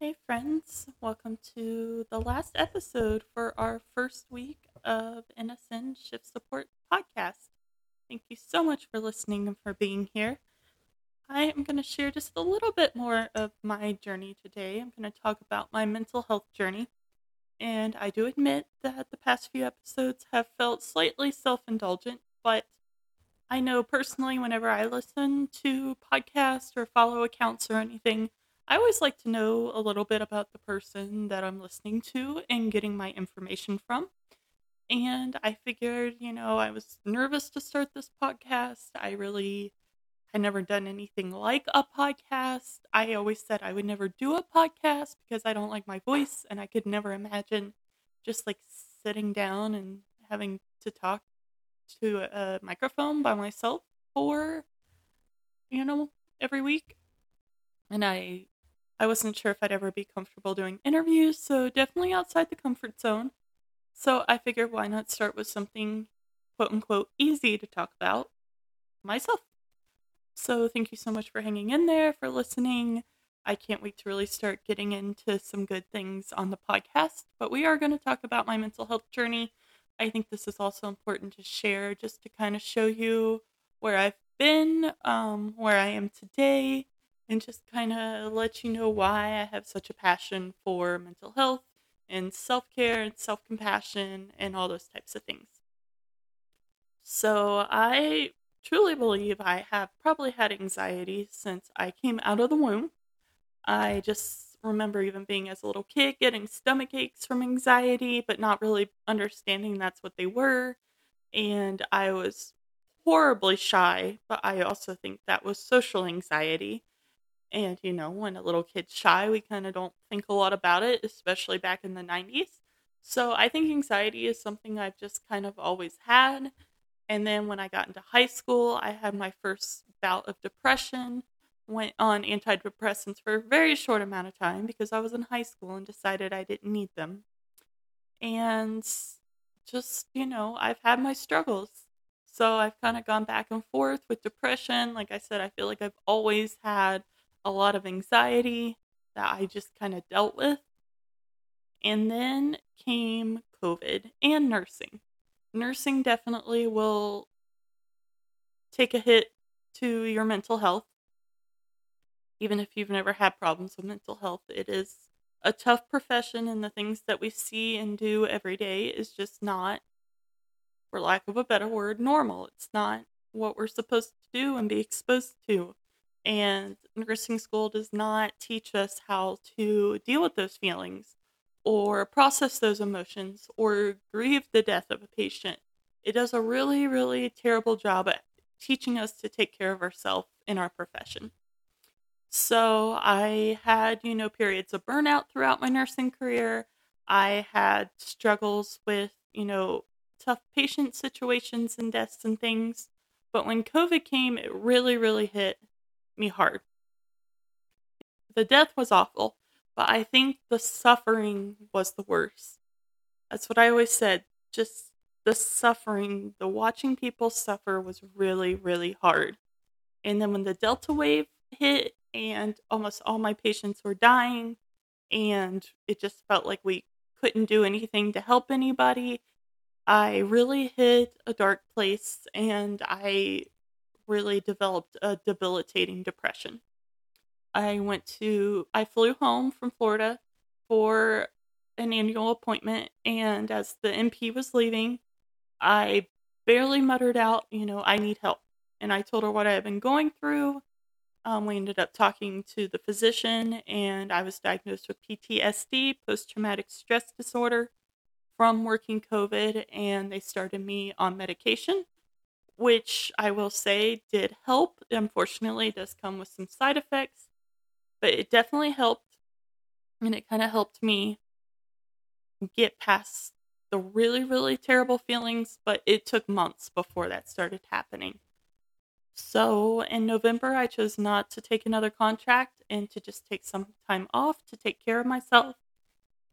Hey, friends, welcome to the last episode for our first week of NSN Shift Support Podcast. Thank you so much for listening and for being here. I am going to share just a little bit more of my journey today. I'm going to talk about my mental health journey. And I do admit that the past few episodes have felt slightly self indulgent, but I know personally, whenever I listen to podcasts or follow accounts or anything, I always like to know a little bit about the person that I'm listening to and getting my information from. And I figured, you know, I was nervous to start this podcast. I really had never done anything like a podcast. I always said I would never do a podcast because I don't like my voice and I could never imagine just like sitting down and having to talk to a microphone by myself for, you know, every week. And I I wasn't sure if I'd ever be comfortable doing interviews, so definitely outside the comfort zone. So I figured why not start with something quote unquote easy to talk about myself. So thank you so much for hanging in there, for listening. I can't wait to really start getting into some good things on the podcast, but we are going to talk about my mental health journey. I think this is also important to share just to kind of show you where I've been, um, where I am today, and just kind of let you know why I have such a passion for mental health and self care and self compassion and all those types of things. So, I truly believe I have probably had anxiety since I came out of the womb. I just remember even being as a little kid getting stomach aches from anxiety, but not really understanding that's what they were. And I was horribly shy, but I also think that was social anxiety. And, you know, when a little kid's shy, we kind of don't think a lot about it, especially back in the 90s. So I think anxiety is something I've just kind of always had. And then when I got into high school, I had my first bout of depression, went on antidepressants for a very short amount of time because I was in high school and decided I didn't need them. And just, you know, I've had my struggles. So I've kind of gone back and forth with depression. Like I said, I feel like I've always had a lot of anxiety that I just kind of dealt with. And then came COVID and nursing. Nursing definitely will take a hit to your mental health. Even if you've never had problems with mental health, it is a tough profession, and the things that we see and do every day is just not, for lack of a better word, normal. It's not what we're supposed to do and be exposed to. And nursing school does not teach us how to deal with those feelings or process those emotions or grieve the death of a patient. It does a really, really terrible job at teaching us to take care of ourselves in our profession. So I had, you know, periods of burnout throughout my nursing career. I had struggles with, you know, tough patient situations and deaths and things. But when COVID came, it really, really hit me hard. The death was awful, but I think the suffering was the worst. That's what I always said. Just the suffering, the watching people suffer was really, really hard. And then when the Delta wave hit and almost all my patients were dying, and it just felt like we couldn't do anything to help anybody, I really hit a dark place and I really developed a debilitating depression. I went to, I flew home from Florida for an annual appointment, and as the NP was leaving, I barely muttered out, you know, I need help. And I told her what I had been going through. Um, we ended up talking to the physician, and I was diagnosed with PTSD, post traumatic stress disorder, from working COVID, and they started me on medication which I will say did help. Unfortunately, it does come with some side effects, but it definitely helped. And it kind of helped me get past the really, really terrible feelings, but it took months before that started happening. So in November, I chose not to take another contract and to just take some time off to take care of myself.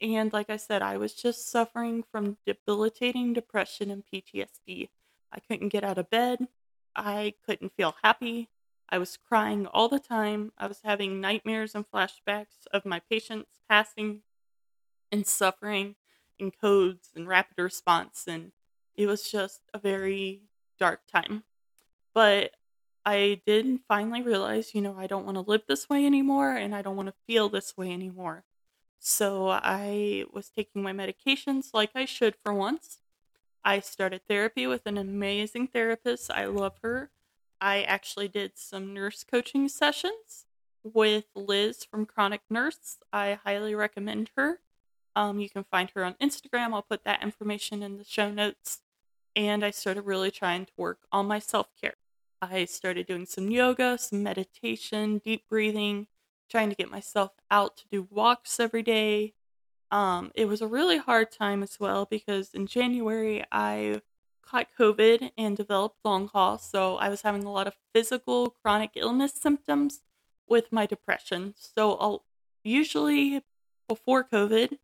And like I said, I was just suffering from debilitating depression and PTSD. I couldn't get out of bed. I couldn't feel happy. I was crying all the time. I was having nightmares and flashbacks of my patients passing and suffering in codes and rapid response. And it was just a very dark time. But I did finally realize, you know, I don't want to live this way anymore and I don't want to feel this way anymore. So I was taking my medications like I should for once. I started therapy with an amazing therapist. I love her. I actually did some nurse coaching sessions with Liz from Chronic Nurse. I highly recommend her. Um, you can find her on Instagram. I'll put that information in the show notes. And I started really trying to work on my self care. I started doing some yoga, some meditation, deep breathing, trying to get myself out to do walks every day. Um, it was a really hard time as well because in January I caught COVID and developed long haul. So I was having a lot of physical chronic illness symptoms with my depression. So I'll, usually before COVID,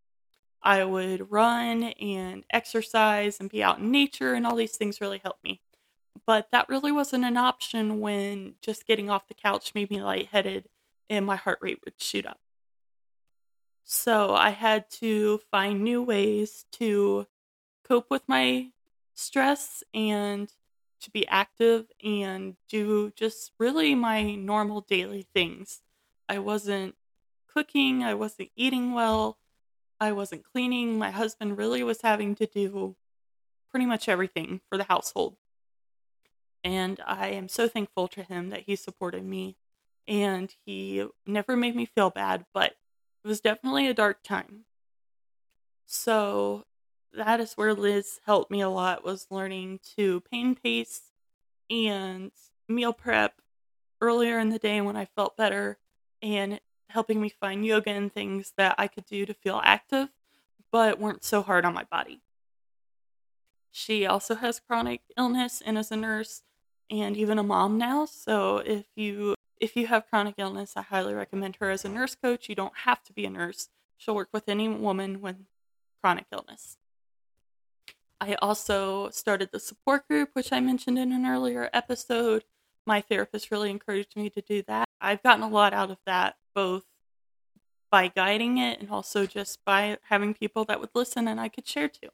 I would run and exercise and be out in nature, and all these things really helped me. But that really wasn't an option when just getting off the couch made me lightheaded and my heart rate would shoot up. So I had to find new ways to cope with my stress and to be active and do just really my normal daily things. I wasn't cooking, I wasn't eating well, I wasn't cleaning. My husband really was having to do pretty much everything for the household. And I am so thankful to him that he supported me and he never made me feel bad, but it was definitely a dark time. So that is where Liz helped me a lot was learning to pain pace and meal prep earlier in the day when I felt better and helping me find yoga and things that I could do to feel active but weren't so hard on my body. She also has chronic illness and is a nurse and even a mom now, so if you if you have chronic illness, I highly recommend her as a nurse coach. You don't have to be a nurse. She'll work with any woman with chronic illness. I also started the support group, which I mentioned in an earlier episode. My therapist really encouraged me to do that. I've gotten a lot out of that, both by guiding it and also just by having people that would listen and I could share to.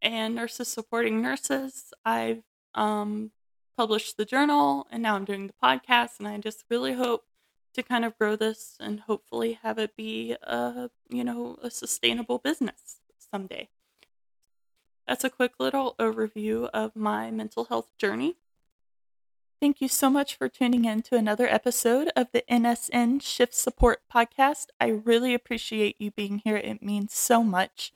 And nurses supporting nurses, I've um, published the journal and now I'm doing the podcast, and I just really hope to kind of grow this and hopefully have it be a you know a sustainable business someday. That's a quick little overview of my mental health journey. Thank you so much for tuning in to another episode of the NSN Shift Support Podcast. I really appreciate you being here. It means so much.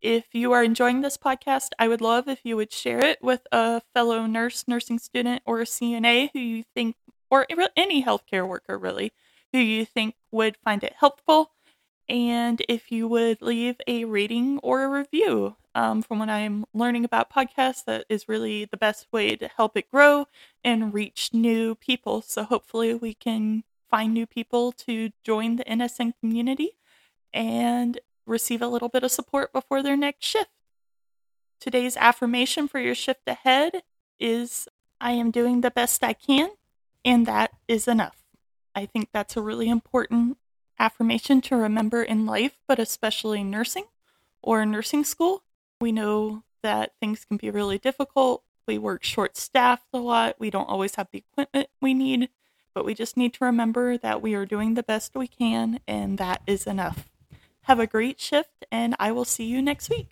If you are enjoying this podcast, I would love if you would share it with a fellow nurse, nursing student, or a CNA who you think, or any healthcare worker really, who you think would find it helpful. And if you would leave a rating or a review, um, from what I'm learning about podcasts, that is really the best way to help it grow and reach new people. So hopefully, we can find new people to join the NSN community and receive a little bit of support before their next shift. Today's affirmation for your shift ahead is I am doing the best I can, and that is enough. I think that's a really important affirmation to remember in life, but especially nursing or nursing school. We know that things can be really difficult. We work short staffed a lot. We don't always have the equipment we need, but we just need to remember that we are doing the best we can, and that is enough. Have a great shift, and I will see you next week.